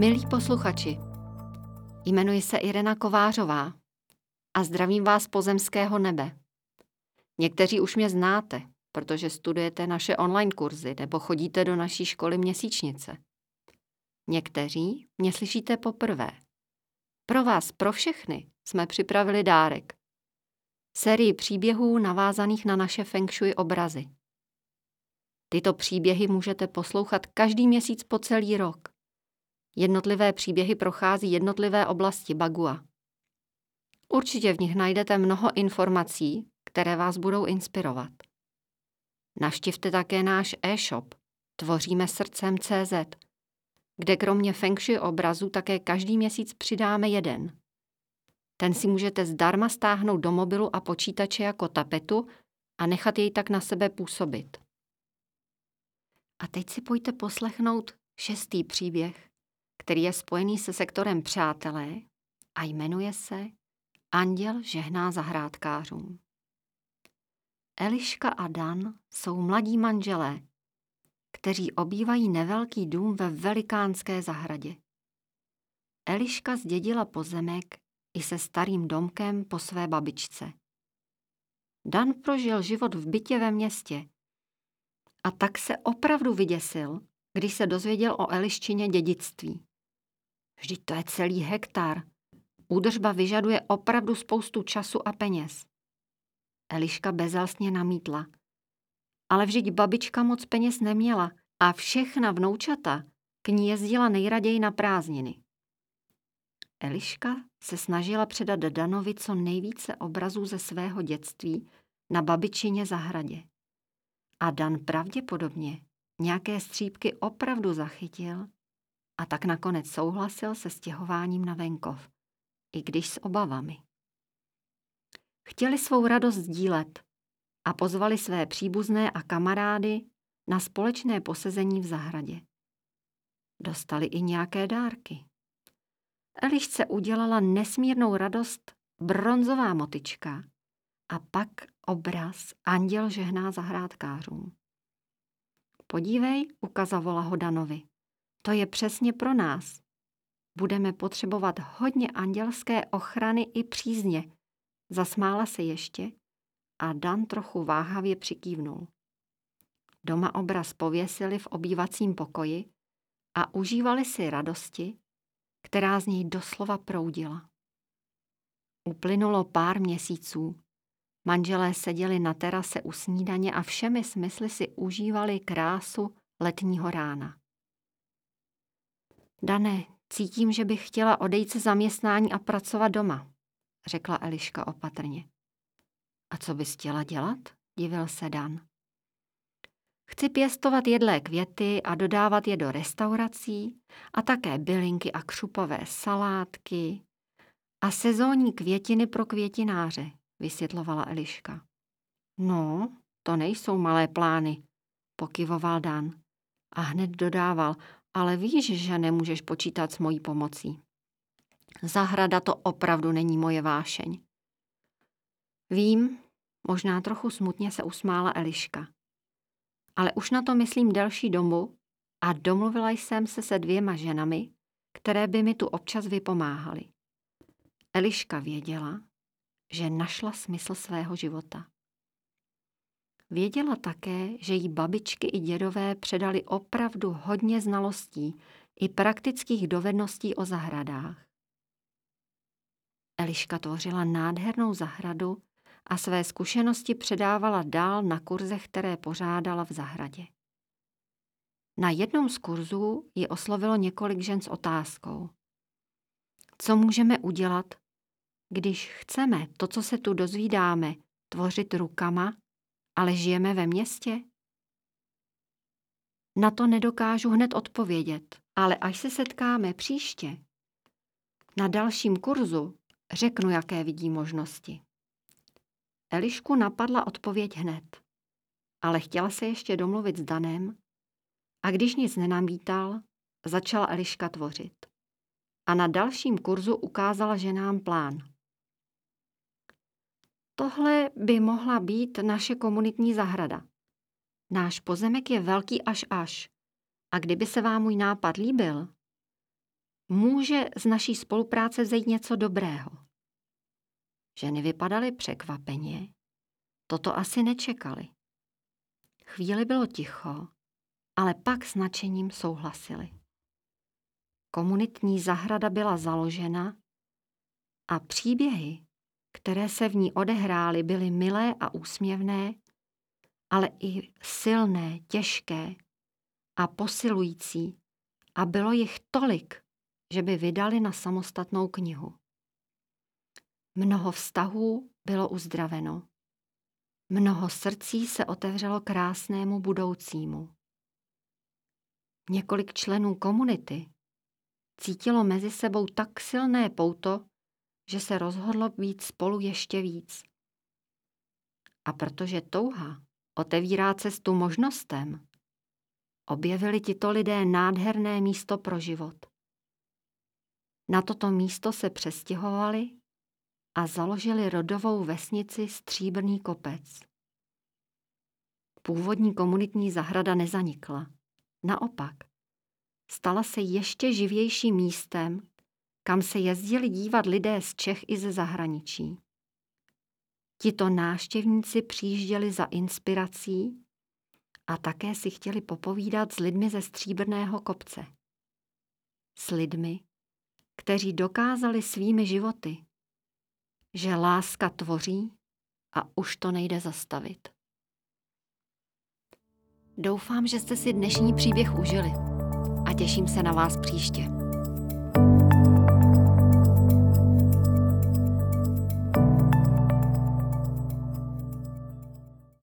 Milí posluchači, jmenuji se Irena Kovářová a zdravím vás pozemského nebe. Někteří už mě znáte, protože studujete naše online kurzy nebo chodíte do naší školy měsíčnice. Někteří mě slyšíte poprvé. Pro vás, pro všechny, jsme připravili dárek. Sérii příběhů navázaných na naše feng shui obrazy. Tyto příběhy můžete poslouchat každý měsíc po celý rok. Jednotlivé příběhy prochází jednotlivé oblasti Bagua. Určitě v nich najdete mnoho informací, které vás budou inspirovat. Navštivte také náš e-shop Tvoříme srdcem CZ, kde kromě feng shui obrazu také každý měsíc přidáme jeden. Ten si můžete zdarma stáhnout do mobilu a počítače jako tapetu a nechat jej tak na sebe působit. A teď si pojďte poslechnout šestý příběh, který je spojený se sektorem přátelé a jmenuje se Anděl žehná zahrádkářům. Eliška a Dan jsou mladí manželé, kteří obývají nevelký dům ve velikánské zahradě. Eliška zdědila pozemek i se starým domkem po své babičce. Dan prožil život v bytě ve městě a tak se opravdu vyděsil, když se dozvěděl o Eliščině dědictví. Vždyť to je celý hektar. Údržba vyžaduje opravdu spoustu času a peněz. Eliška bezalstně namítla. Ale vždyť babička moc peněz neměla a všechna vnoučata k ní jezdila nejraději na prázdniny. Eliška se snažila předat Danovi co nejvíce obrazů ze svého dětství na babičině zahradě. A Dan pravděpodobně nějaké střípky opravdu zachytil a tak nakonec souhlasil se stěhováním na venkov, i když s obavami. Chtěli svou radost sdílet a pozvali své příbuzné a kamarády na společné posezení v zahradě. Dostali i nějaké dárky. Elišce udělala nesmírnou radost bronzová motička a pak obraz Anděl žehná zahrádkářům. Podívej, ukazovala ho Danovi. To je přesně pro nás. Budeme potřebovat hodně andělské ochrany i přízně. Zasmála se ještě a Dan trochu váhavě přikývnul. Doma obraz pověsili v obývacím pokoji a užívali si radosti, která z něj doslova proudila. Uplynulo pár měsíců. Manželé seděli na terase u snídaně a všemi smysly si užívali krásu letního rána. Dané, cítím, že bych chtěla odejít ze zaměstnání a pracovat doma, řekla Eliška opatrně. A co bys chtěla dělat? divil se Dan. Chci pěstovat jedlé květy a dodávat je do restaurací a také bylinky a křupové salátky a sezónní květiny pro květináře, vysvětlovala Eliška. No, to nejsou malé plány, pokyvoval Dan a hned dodával, ale víš, že nemůžeš počítat s mojí pomocí. Zahrada to opravdu není moje vášeň. Vím, možná trochu smutně se usmála Eliška. Ale už na to myslím delší dobu a domluvila jsem se se dvěma ženami, které by mi tu občas vypomáhaly. Eliška věděla, že našla smysl svého života. Věděla také, že jí babičky i dědové předali opravdu hodně znalostí i praktických dovedností o zahradách. Eliška tvořila nádhernou zahradu a své zkušenosti předávala dál na kurzech, které pořádala v zahradě. Na jednom z kurzů ji oslovilo několik žen s otázkou. Co můžeme udělat, když chceme to, co se tu dozvídáme, tvořit rukama ale žijeme ve městě? Na to nedokážu hned odpovědět, ale až se setkáme příště, na dalším kurzu řeknu, jaké vidí možnosti. Elišku napadla odpověď hned, ale chtěla se ještě domluvit s Danem a když nic nenamítal, začala Eliška tvořit. A na dalším kurzu ukázala ženám plán. Tohle by mohla být naše komunitní zahrada. Náš pozemek je velký až až. A kdyby se vám můj nápad líbil, může z naší spolupráce vzejít něco dobrého. Ženy vypadaly překvapeně. Toto asi nečekali. Chvíli bylo ticho, ale pak s nadšením souhlasili. Komunitní zahrada byla založena a příběhy, které se v ní odehrály, byly milé a úsměvné, ale i silné, těžké a posilující a bylo jich tolik, že by vydali na samostatnou knihu. Mnoho vztahů bylo uzdraveno. Mnoho srdcí se otevřelo krásnému budoucímu. Několik členů komunity cítilo mezi sebou tak silné pouto, že se rozhodlo být spolu ještě víc. A protože touha otevírá cestu možnostem, objevili tito lidé nádherné místo pro život. Na toto místo se přestěhovali a založili rodovou vesnici Stříbrný kopec. Původní komunitní zahrada nezanikla. Naopak, stala se ještě živějším místem, kam se jezdili dívat lidé z Čech i ze zahraničí. Tito náštěvníci přijížděli za inspirací a také si chtěli popovídat s lidmi ze Stříbrného kopce. S lidmi, kteří dokázali svými životy, že láska tvoří a už to nejde zastavit. Doufám, že jste si dnešní příběh užili a těším se na vás příště.